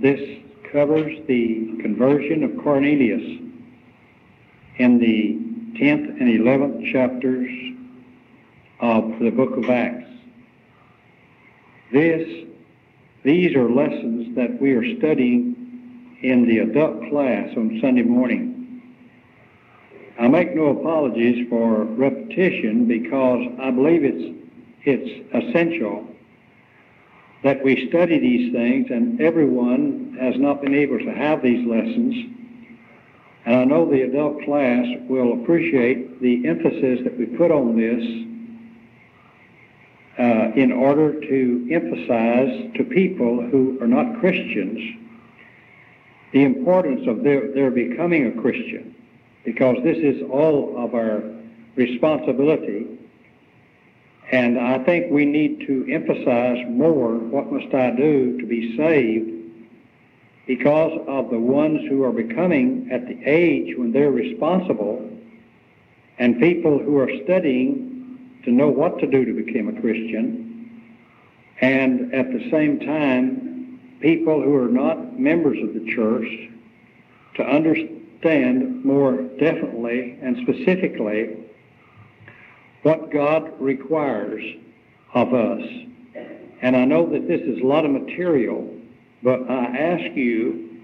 This covers the conversion of Cornelius in the 10th and 11th chapters of the book of Acts. This, these are lessons that we are studying in the adult class on Sunday morning. I make no apologies for repetition because I believe it's, it's essential that we study these things, and everyone has not been able to have these lessons. And I know the adult class will appreciate the emphasis that we put on this uh, in order to emphasize to people who are not Christians the importance of their, their becoming a Christian, because this is all of our responsibility and I think we need to emphasize more what must I do to be saved because of the ones who are becoming at the age when they're responsible and people who are studying to know what to do to become a Christian. And at the same time people who are not members of the church to understand more definitely and specifically what God requires of us. And I know that this is a lot of material, but I ask you,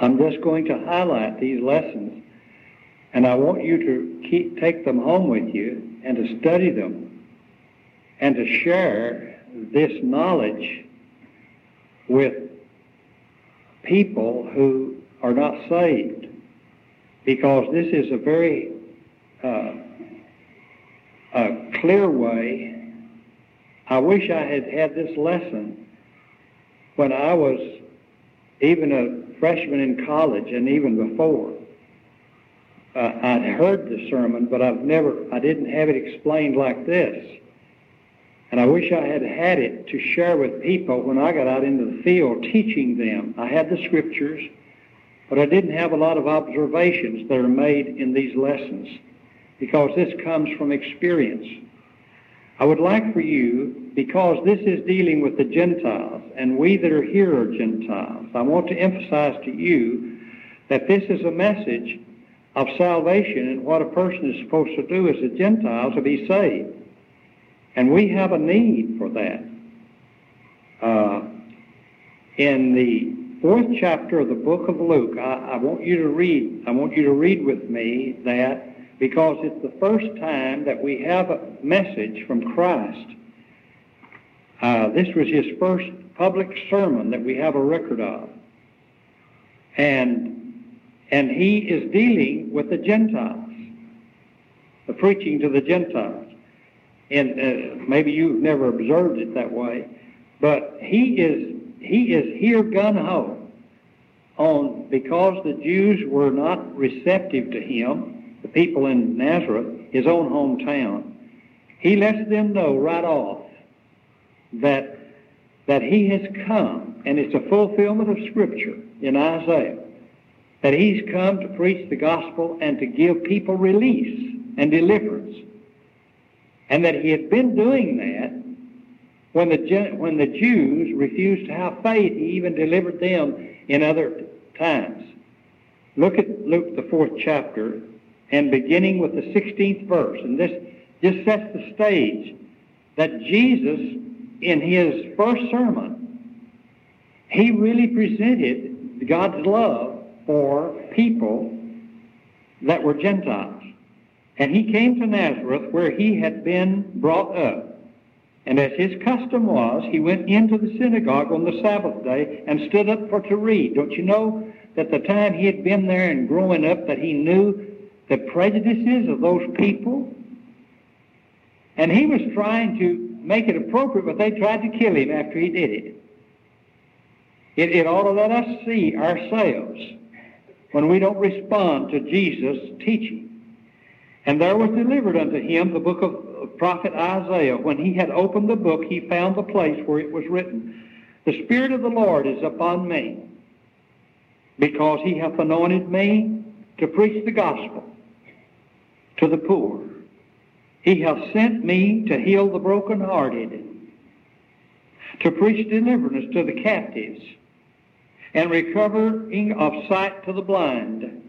I'm just going to highlight these lessons, and I want you to keep, take them home with you and to study them and to share this knowledge with people who are not saved because this is a very uh, a clear way. I wish I had had this lesson when I was even a freshman in college and even before. Uh, I'd heard the sermon, but I've never, I didn't have it explained like this. And I wish I had had it to share with people when I got out into the field teaching them. I had the scriptures, but I didn't have a lot of observations that are made in these lessons because this comes from experience. I would like for you, because this is dealing with the Gentiles, and we that are here are Gentiles, I want to emphasize to you that this is a message of salvation and what a person is supposed to do as a Gentile to be saved. And we have a need for that. Uh, in the fourth chapter of the book of Luke, I, I want you to read, I want you to read with me that because it's the first time that we have a message from Christ. Uh, this was his first public sermon that we have a record of. And, and he is dealing with the Gentiles, the preaching to the Gentiles. And uh, maybe you've never observed it that way, but he is, he is here gun-ho on because the Jews were not receptive to him the people in Nazareth, his own hometown, he lets them know right off that, that he has come, and it's a fulfillment of Scripture in Isaiah, that he's come to preach the gospel and to give people release and deliverance. And that he had been doing that when the, when the Jews refused to have faith, he even delivered them in other times. Look at Luke, the fourth chapter, and beginning with the 16th verse. And this just sets the stage that Jesus, in his first sermon, he really presented God's love for people that were Gentiles. And he came to Nazareth where he had been brought up. And as his custom was, he went into the synagogue on the Sabbath day and stood up for to read. Don't you know that the time he had been there and growing up that he knew the prejudices of those people. And he was trying to make it appropriate, but they tried to kill him after he did it. It, it ought to let us see ourselves when we don't respond to Jesus' teaching. And there was delivered unto him the book of prophet Isaiah. When he had opened the book, he found the place where it was written, The Spirit of the Lord is upon me, because he hath anointed me to preach the gospel to the poor. He hath sent me to heal the brokenhearted, to preach deliverance to the captives, and recovering of sight to the blind,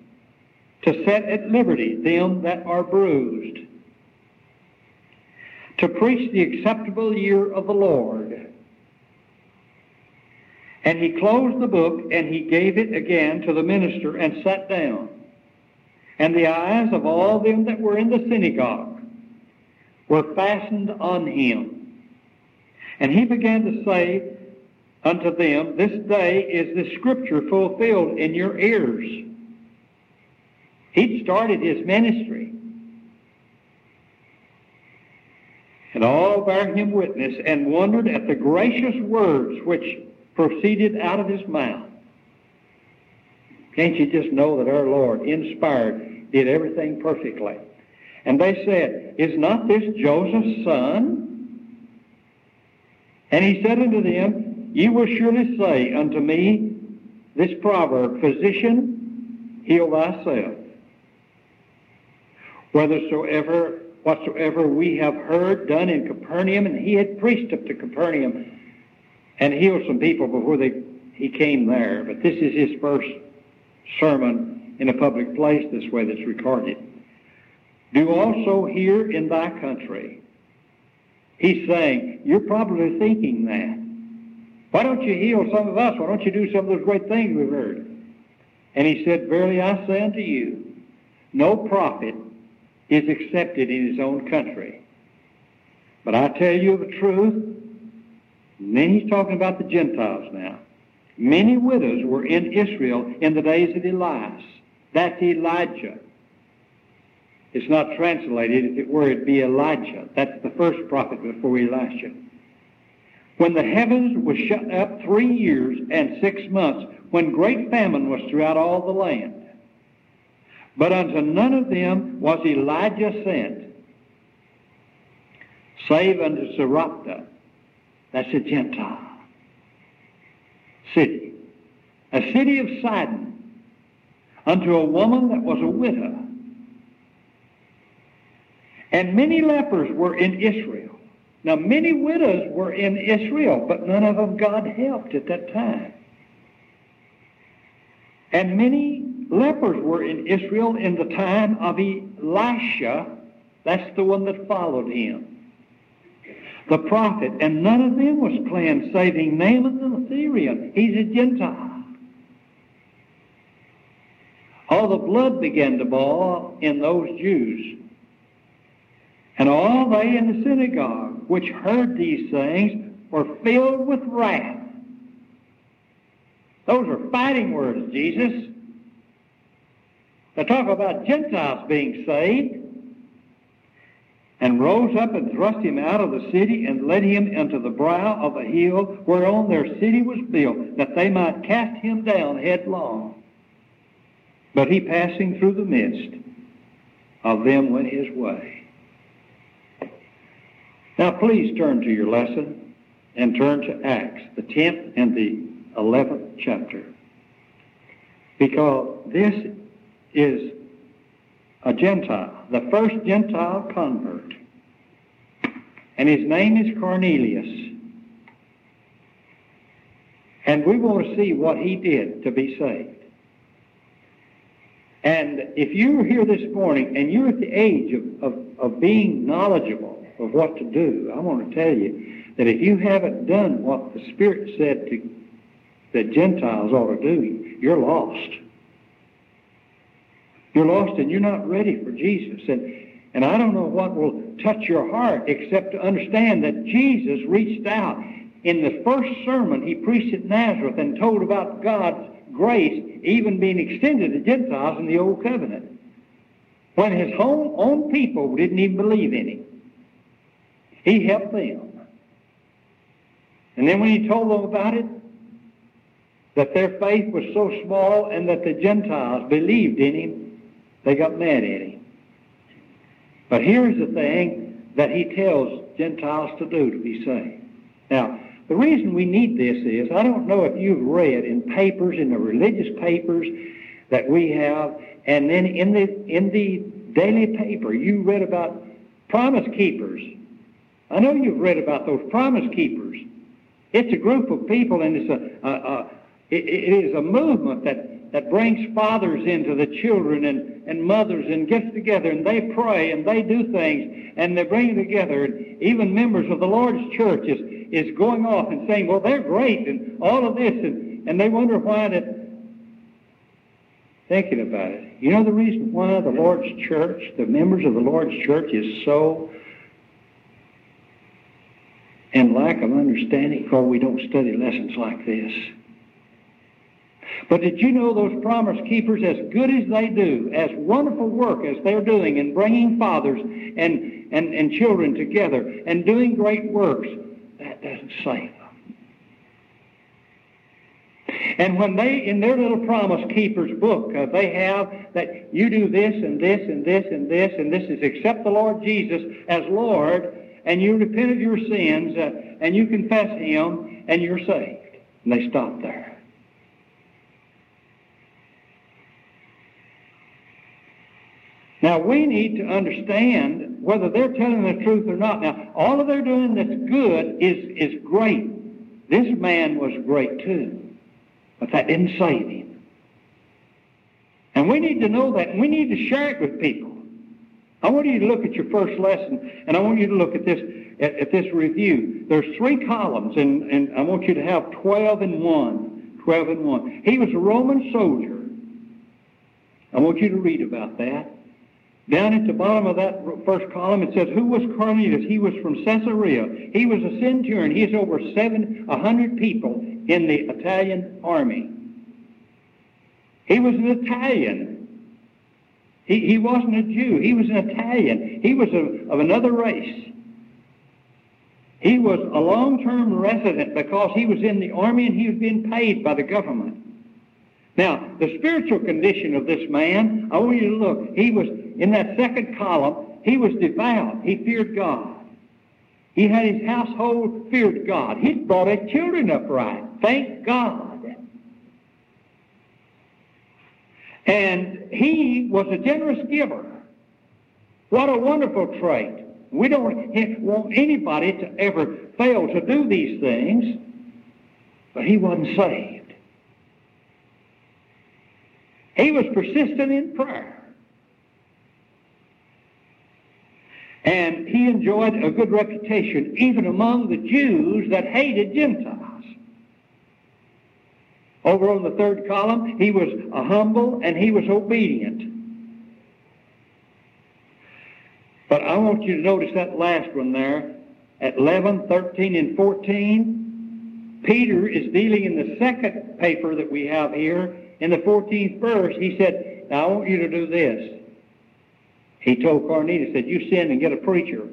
to set at liberty them that are bruised, to preach the acceptable year of the Lord. And he closed the book and he gave it again to the minister and sat down. And the eyes of all them that were in the synagogue were fastened on him. And he began to say unto them, This day is the scripture fulfilled in your ears. He'd started his ministry. And all bare him witness and wondered at the gracious words which proceeded out of his mouth. Can't you just know that our Lord, inspired, did everything perfectly? And they said, Is not this Joseph's son? And he said unto them, Ye will surely say unto me this proverb, Physician, heal thyself. Whethersoever, whatsoever we have heard done in Capernaum, and he had preached up to Capernaum and healed some people before they, he came there. But this is his first sermon in a public place this way that's recorded. Do also here in thy country. He's saying, you're probably thinking that. Why don't you heal some of us? Why don't you do some of those great things we've heard? And he said, Verily I say unto you, no prophet is accepted in his own country. But I tell you the truth, and then he's talking about the Gentiles now. Many widows were in Israel in the days of Elias. That's Elijah. It's not translated. If it were, it'd be Elijah. That's the first prophet before Elisha. When the heavens was shut up three years and six months, when great famine was throughout all the land. But unto none of them was Elijah sent, save unto Sarepta, that's a Gentile city. A city of Sidon unto a woman that was a widow. And many lepers were in Israel. Now, many widows were in Israel, but none of them God helped at that time. And many lepers were in Israel in the time of Elisha. That's the one that followed him the prophet, and none of them was cleansed, saving Naaman the Syrian. He's a Gentile. All the blood began to boil in those Jews. And all they in the synagogue which heard these things were filled with wrath. Those are fighting words, Jesus. They talk about Gentiles being saved and rose up and thrust him out of the city and led him into the brow of a hill whereon their city was built, that they might cast him down headlong. But he passing through the midst of them went his way. Now please turn to your lesson and turn to Acts, the 10th and the 11th chapter. Because this is a Gentile, the first Gentile convert. And his name is Cornelius. And we want to see what he did to be saved. And if you're here this morning and you're at the age of, of, of being knowledgeable of what to do, I want to tell you that if you haven't done what the Spirit said to that Gentiles ought to do, you're lost. You're lost and you're not ready for Jesus. And, and I don't know what will touch your heart except to understand that Jesus reached out. In the first sermon he preached at Nazareth and told about God's grace even being extended to Gentiles in the Old Covenant. When his own, own people didn't even believe in him. He helped them. And then when he told them about it, that their faith was so small and that the Gentiles believed in him, they got mad at him. But here's the thing that he tells Gentiles to do to be saved. Now, the reason we need this is I don't know if you've read in papers, in the religious papers that we have, and then in the in the daily paper you read about promise keepers. I know you've read about those promise keepers. It's a group of people, and it's a, a, a It, it is a movement that, that brings fathers into the children and, and mothers and gets together and they pray and they do things and they bring together. And even members of the Lord's church is, is going off and saying, well, they're great and all of this. And, and they wonder why that, thinking about it, you know the reason why the Lord's church, the members of the Lord's church is so in lack of understanding because we don't study lessons like this. But did you know those promise keepers, as good as they do, as wonderful work as they're doing in bringing fathers and, and, and children together and doing great works, that doesn't save them. And when they, in their little promise keepers book, uh, they have that you do this and this and this and this and this is accept the Lord Jesus as Lord and you repent of your sins uh, and you confess Him and you're saved. And they stop there. Now, we need to understand whether they're telling the truth or not. Now, all of they're doing that's good is, is great. This man was great too, but that didn't save him. And we need to know that, and we need to share it with people. I want you to look at your first lesson, and I want you to look at this at, at this review. There's three columns, and, and I want you to have 12 and 1. 12 and 1. He was a Roman soldier. I want you to read about that. Down at the bottom of that first column, it says, Who was Cornelius? He was from Caesarea. He was a centurion. He is over seven, a hundred people in the Italian army. He was an Italian. He, he wasn't a Jew. He was an Italian. He was a, of another race. He was a long-term resident because he was in the army and he was being paid by the government. Now, the spiritual condition of this man, I want you to look. He was, in that second column, he was devout. He feared God. He had his household feared God. He brought his children upright. Thank God. And he was a generous giver. What a wonderful trait. We don't want anybody to ever fail to do these things, but he wasn't saved. He was persistent in prayer. And he enjoyed a good reputation even among the Jews that hated Gentiles. Over on the third column, he was humble and he was obedient. But I want you to notice that last one there at 11, 13, and 14. Peter is dealing in the second paper that we have here in the 14th verse, he said, Now I want you to do this. He told Cornelius, said, You send and get a preacher.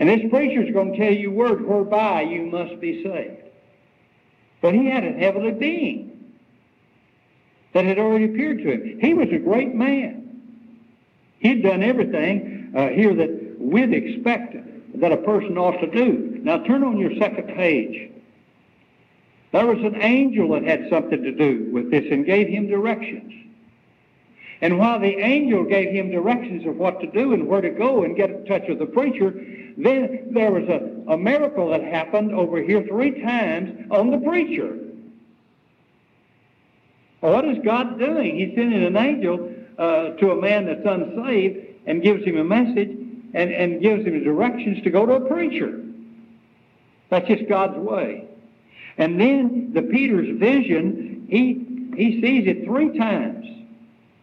And this preacher is going to tell you word whereby you must be saved. But he had a heavenly being that had already appeared to him. He was a great man. He'd done everything uh, here that we'd expect that a person ought to do. Now turn on your second page. There was an angel that had something to do with this and gave him directions. And while the angel gave him directions of what to do and where to go and get in touch with the preacher, then there was a, a miracle that happened over here three times on the preacher. Well, what is God doing? He's sending an angel uh, to a man that's unsaved and gives him a message and, and gives him directions to go to a preacher. That's just God's way. And then the Peter's vision, he, he sees it three times.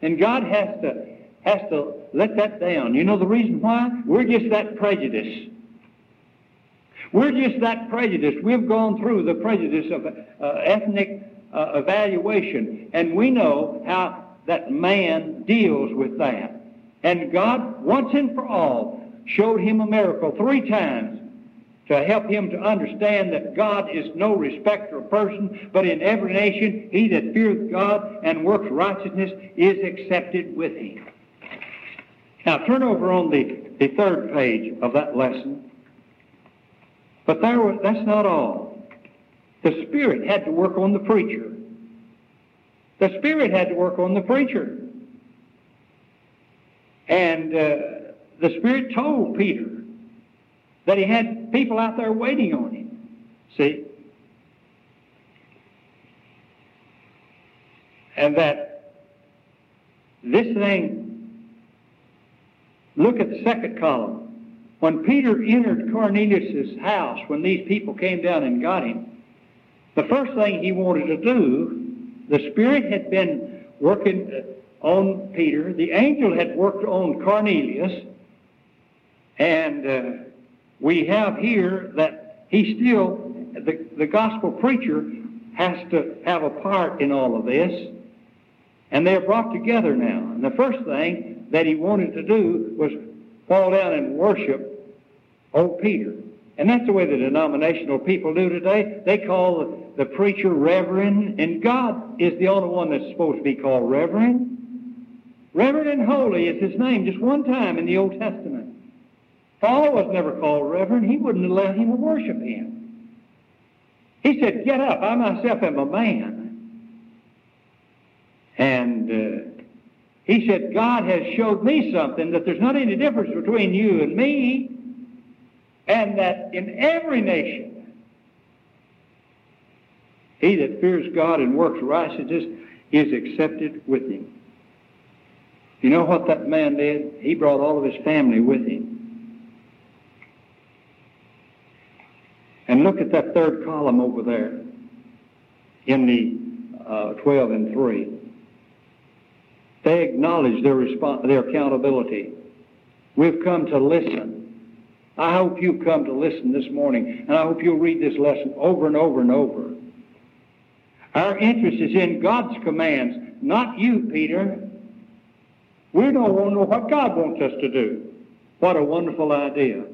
And God has to, has to let that down. You know the reason why? We're just that prejudice. We're just that prejudice. We've gone through the prejudice of uh, ethnic uh, evaluation, and we know how that man deals with that. And God, once and for all, showed him a miracle three times to help him to understand that God is no respecter of person, but in every nation he that feareth God and works righteousness is accepted with him. Now turn over on the, the third page of that lesson. But there was, that's not all. The Spirit had to work on the preacher. The Spirit had to work on the preacher. And uh, the Spirit told Peter that he had people out there waiting on him. See? And that this thing, look at the second column. When Peter entered Cornelius' house, when these people came down and got him, the first thing he wanted to do, the Spirit had been working on Peter, the angel had worked on Cornelius, and uh, we have here that he still, the, the gospel preacher, has to have a part in all of this. And they're brought together now. And the first thing that he wanted to do was fall down and worship old Peter. And that's the way the denominational people do today. They call the, the preacher reverend, and God is the only one that's supposed to be called reverend. Reverend and holy is his name just one time in the Old Testament. Paul was never called reverend. He wouldn't have let him worship him. He said, Get up. I myself am a man. And uh, he said, God has showed me something that there's not any difference between you and me, and that in every nation, he that fears God and works righteousness is accepted with him. You know what that man did? He brought all of his family with him. And look at that third column over there in the uh, 12 and 3. They acknowledge their, resp- their accountability. We've come to listen. I hope you've come to listen this morning, and I hope you'll read this lesson over and over and over. Our interest is in God's commands, not you, Peter. We don't want to know what God wants us to do. What a wonderful idea.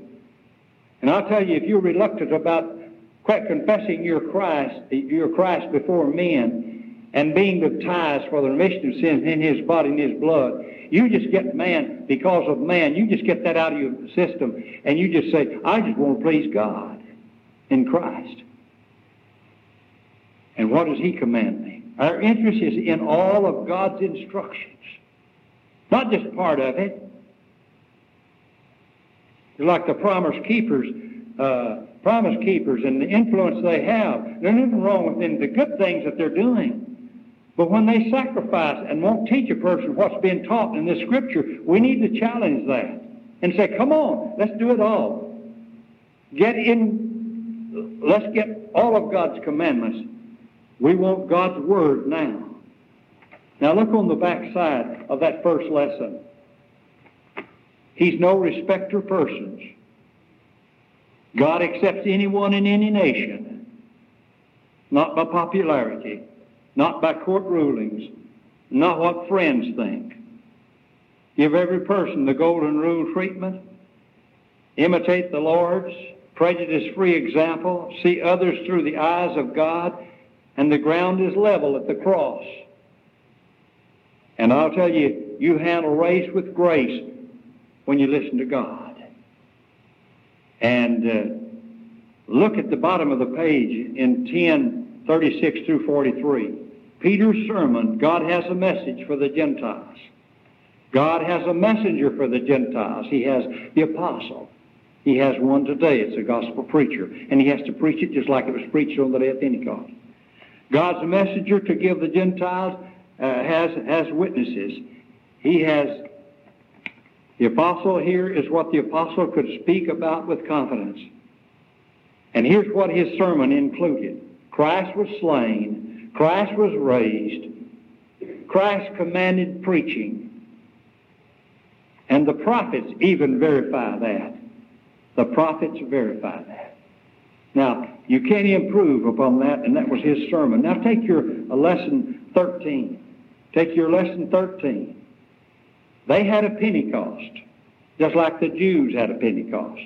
And I'll tell you, if you're reluctant about confessing your Christ, your Christ before men, and being baptized for the remission of sins in His body and His blood, you just get man because of man. You just get that out of your system, and you just say, "I just want to please God in Christ." And what does He command me? Our interest is in all of God's instructions. Not just part of it. Like the promise keepers, uh, promise keepers and the influence they have. There's nothing wrong with them, the good things that they're doing. But when they sacrifice and won't teach a person what's being taught in the scripture, we need to challenge that and say, come on, let's do it all. Get in, let's get all of God's commandments. We want God's word now. Now look on the back side of that first lesson. He's no respecter of persons. God accepts anyone in any nation, not by popularity, not by court rulings, not what friends think. Give every person the golden rule treatment. Imitate the Lord's prejudice-free example. See others through the eyes of God. And the ground is level at the cross. And I'll tell you, you handle race with grace when you listen to God. And uh, look at the bottom of the page in 10, 36 through 43. Peter's sermon, God has a message for the Gentiles. God has a messenger for the Gentiles. He has the apostle. He has one today. It's a gospel preacher. And he has to preach it just like it was preached on the day of Pentecost. God's messenger to give the Gentiles uh, has, has witnesses. He has, the apostle here is what the apostle could speak about with confidence. And here's what his sermon included. Christ was slain. Christ was raised. Christ commanded preaching. And the prophets even verify that. The prophets verify that. Now, you can't improve upon that, and that was his sermon. Now take your lesson 13. Take your lesson 13. They had a Pentecost, just like the Jews had a Pentecost.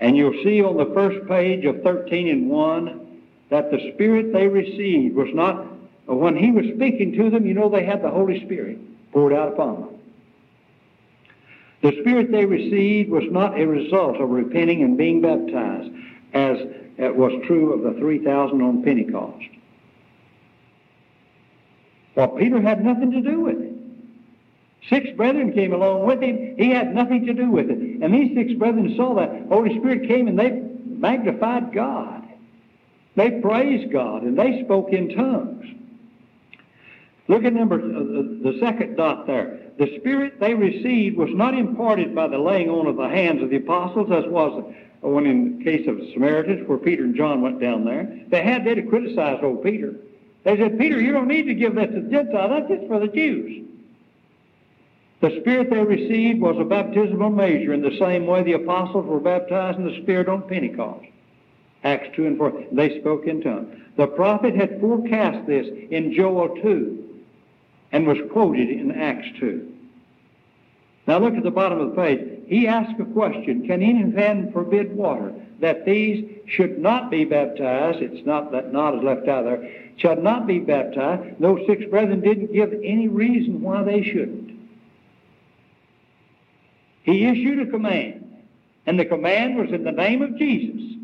And you'll see on the first page of 13 and 1 that the Spirit they received was not, when He was speaking to them, you know they had the Holy Spirit poured out upon them. The Spirit they received was not a result of repenting and being baptized, as it was true of the 3,000 on Pentecost. Well, Peter had nothing to do with it. Six brethren came along with him. He had nothing to do with it. And these six brethren saw that Holy Spirit came and they magnified God. They praised God and they spoke in tongues. Look at number uh, the second dot there. The Spirit they received was not imparted by the laying on of the hands of the apostles, as was when in the case of Samaritans, where Peter and John went down there. They had to criticize old Peter. They said, Peter, you don't need to give that to the Gentiles. That's just for the Jews. The Spirit they received was a baptismal measure in the same way the apostles were baptized in the Spirit on Pentecost. Acts 2 and 4. They spoke in tongues. The prophet had forecast this in Joel 2 and was quoted in Acts 2. Now look at the bottom of the page. He asked a question, Can any man forbid water? That these should not be baptized, it's not that not is left out there, shall not be baptized. Those six brethren didn't give any reason why they shouldn't. He issued a command, and the command was in the name of Jesus.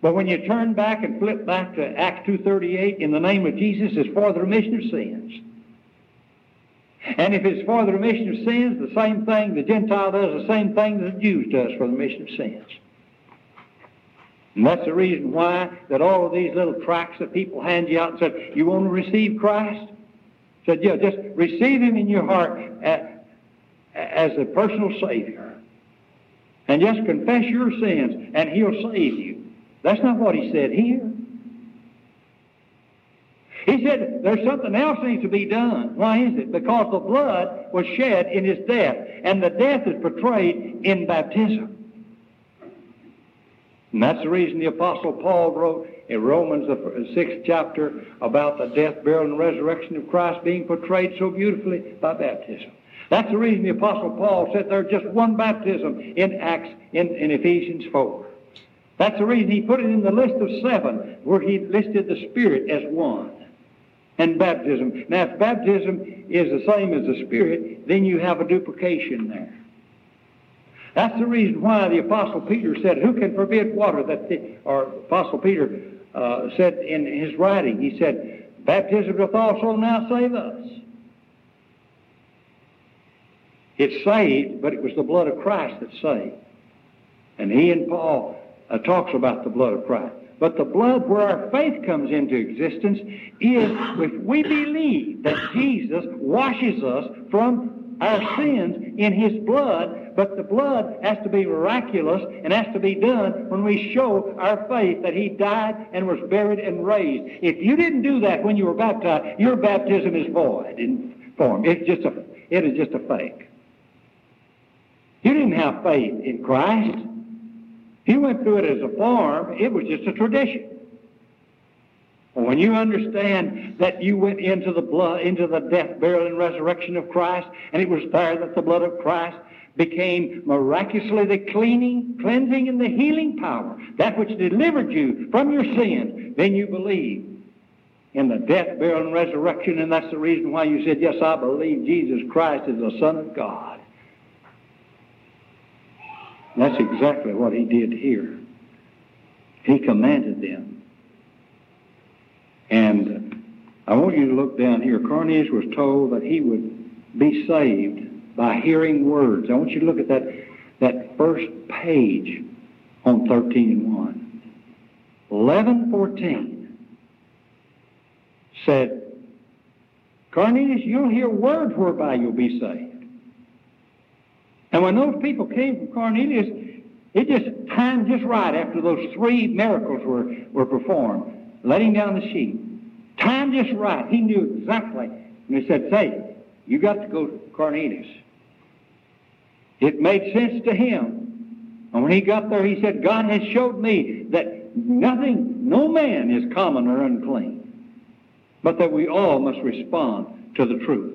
But when you turn back and flip back to Acts 2.38, in the name of Jesus is for the remission of sins. And if it's for the remission of sins, the same thing the Gentile does, the same thing the Jews does for the remission of sins. And that's the reason why that all of these little tracts that people hand you out and said, you want to receive Christ? Said, yeah, just receive him in your heart as a personal Savior. And just confess your sins, and he'll save you. That's not what he said here. He said there's something else needs to be done. Why is it? Because the blood was shed in his death, and the death is portrayed in baptism. And that's the reason the Apostle Paul wrote in Romans, the sixth chapter, about the death, burial, and resurrection of Christ being portrayed so beautifully by baptism. That's the reason the Apostle Paul said there's just one baptism in Acts, in, in Ephesians 4. That's the reason he put it in the list of seven, where he listed the Spirit as one. And baptism. Now, if baptism is the same as the Spirit, then you have a duplication there. That's the reason why the Apostle Peter said, Who can forbid water? That the, or Apostle Peter uh, said in his writing, he said, Baptism doth also now save us. It saved, but it was the blood of Christ that saved. And he and Paul uh, talks about the blood of Christ. But the blood where our faith comes into existence is if we believe that Jesus washes us from our sins in his blood, but the blood has to be miraculous and has to be done when we show our faith that he died and was buried and raised. If you didn't do that when you were baptized, your baptism is void in form. It's just a, it is just a fake. You didn't have faith in Christ. He went through it as a form. It was just a tradition. When you understand that you went into the blood, into the death, burial, and resurrection of Christ, and it was there that the blood of Christ became miraculously the cleaning, cleansing, and the healing power, that which delivered you from your sins, then you believe in the death, burial, and resurrection, and that's the reason why you said, Yes, I believe Jesus Christ is the Son of God. That's exactly what he did here. He commanded them. And I want you to look down here. Cornelius was told that he would be saved by hearing words. I want you to look at that, that first page on 13 and 1. 1114 said, Cornelius, you'll hear words whereby you'll be saved. And when those people came from Cornelius, it just timed just right after those three miracles were, were performed, letting down the sheep. Timed just right. He knew exactly. And he said, say, you got to go to Cornelius. It made sense to him. And when he got there, he said, God has showed me that nothing, no man is common or unclean, but that we all must respond to the truth.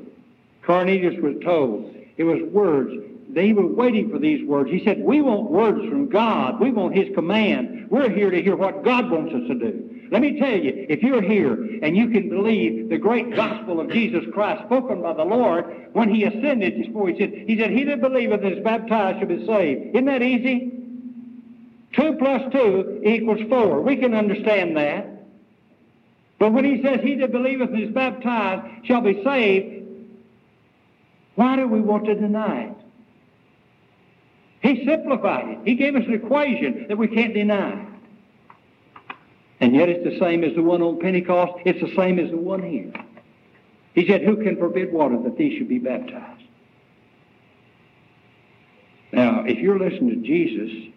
Cornelius was told it was words they were waiting for these words. He said, We want words from God. We want His command. We're here to hear what God wants us to do. Let me tell you, if you're here and you can believe the great gospel of Jesus Christ spoken by the Lord when He ascended before He said, He said, He that believeth and is baptized shall be saved. Isn't that easy? Two plus two equals four. We can understand that. But when He says, He that believeth and is baptized shall be saved, why do we want to deny it? He simplified it. He gave us an equation that we can't deny. And yet it's the same as the one on Pentecost. It's the same as the one here. He said, Who can forbid water that these should be baptized? Now, if you're listening to Jesus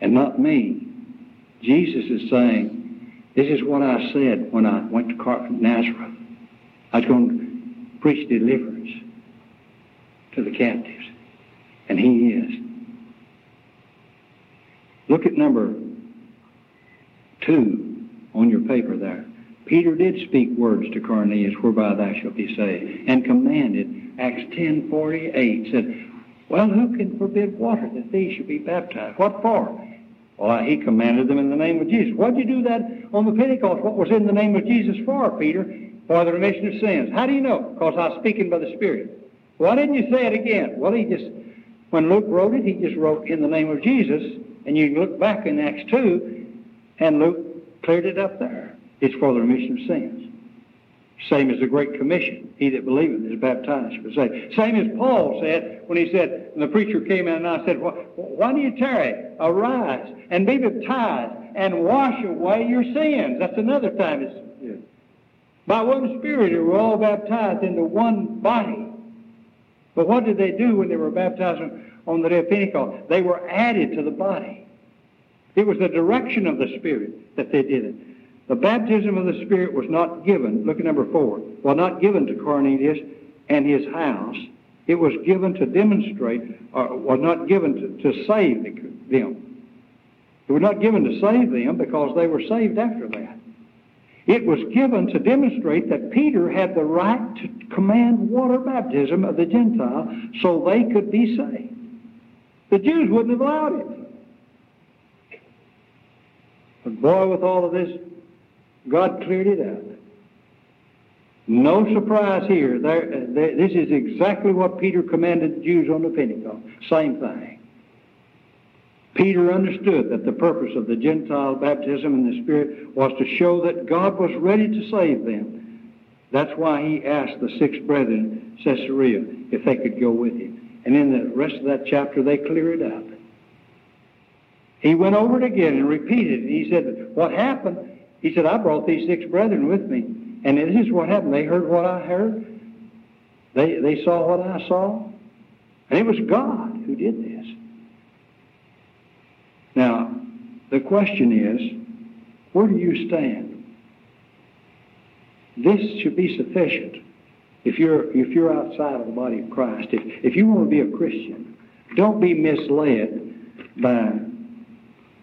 and not me, Jesus is saying, This is what I said when I went to Nazareth. I was going to preach deliverance to the captives. And he is. Look at number two on your paper there. Peter did speak words to Cornelius whereby thou shalt be saved, and commanded, Acts 10.48 said, Well, who can forbid water that these should be baptized? What for? Well, he commanded them in the name of Jesus. Why did you do that on the Pentecost? What was in the name of Jesus for, Peter? For the remission of sins. How do you know? Because I was speaking by the Spirit. Why didn't you say it again? Well, he just, when Luke wrote it, he just wrote in the name of Jesus, and you can look back in Acts 2, and Luke cleared it up there. It's for the remission of sins. Same as the Great Commission. He that believeth is baptized for saved. Same as Paul said when he said, when the preacher came in and I said, why do you tarry? Arise and be baptized and wash away your sins. That's another time it's by one Spirit we were all baptized into one body. But what did they do when they were baptized on the day of Pentecost? They were added to the body. It was the direction of the Spirit that they did it. The baptism of the Spirit was not given, look at number four, well, not given to Cornelius and his house. It was given to demonstrate, or was not given to, to save them. It was not given to save them because they were saved after that. It was given to demonstrate that Peter had the right to command water baptism of the Gentile so they could be saved. The Jews wouldn't have allowed it. But boy, with all of this, God cleared it up. No surprise here. There, uh, there, this is exactly what Peter commanded the Jews on the Pentecost. Same thing. Peter understood that the purpose of the Gentile baptism in the Spirit was to show that God was ready to save them. That's why he asked the six brethren Caesarea if they could go with him. And in the rest of that chapter, they clear it up. He went over it again and repeated it. He said, What happened? He said, I brought these six brethren with me. And this is what happened. They heard what I heard. They, they saw what I saw. And it was God who did this. Now, the question is, where do you stand? This should be sufficient. If you're, if you're outside of the body of Christ, if, if you want to be a Christian, don't be misled by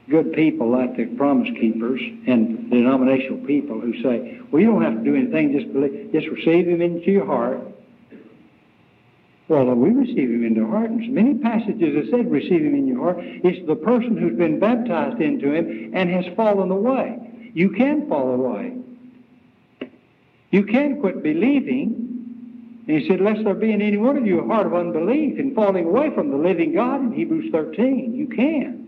good people like the promise keepers and denominational people who say, well, you don't have to do anything, just believe, just receive him into your heart. Well, we receive him into heart. And many passages have said receive him in your heart. It's the person who's been baptized into him and has fallen away. You can fall away. You can quit believing. And he said, lest there be in any one of you a heart of unbelief and falling away from the living God in Hebrews 13. You can.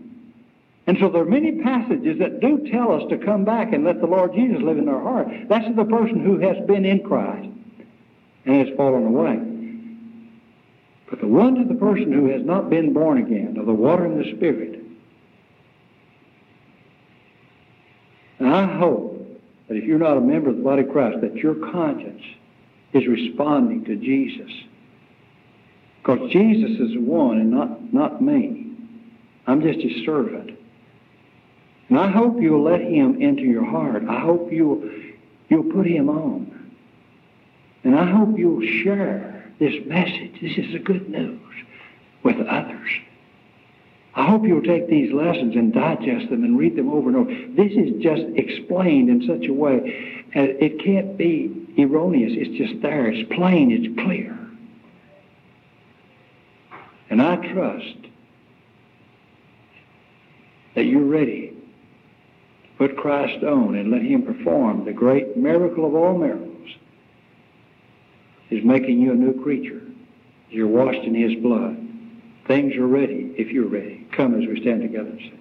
And so there are many passages that do tell us to come back and let the Lord Jesus live in our heart. That's the person who has been in Christ and has fallen away. But the one to the person who has not been born again of the water and the Spirit, I hope that if you're not a member of the body of Christ, that your conscience is responding to Jesus. Because Jesus is the one and not, not me. I'm just his servant. And I hope you'll let him into your heart. I hope you'll, you'll put him on. And I hope you'll share this message. This is the good news with others. I hope you'll take these lessons and digest them and read them over and over. This is just explained in such a way as it can't be erroneous. It's just there. It's plain. It's clear. And I trust that you're ready to Put Christ on and let him perform the great miracle of all miracles is making you a new creature. You're washed in his blood. Things are ready if you're ready. Come as we stand together and say.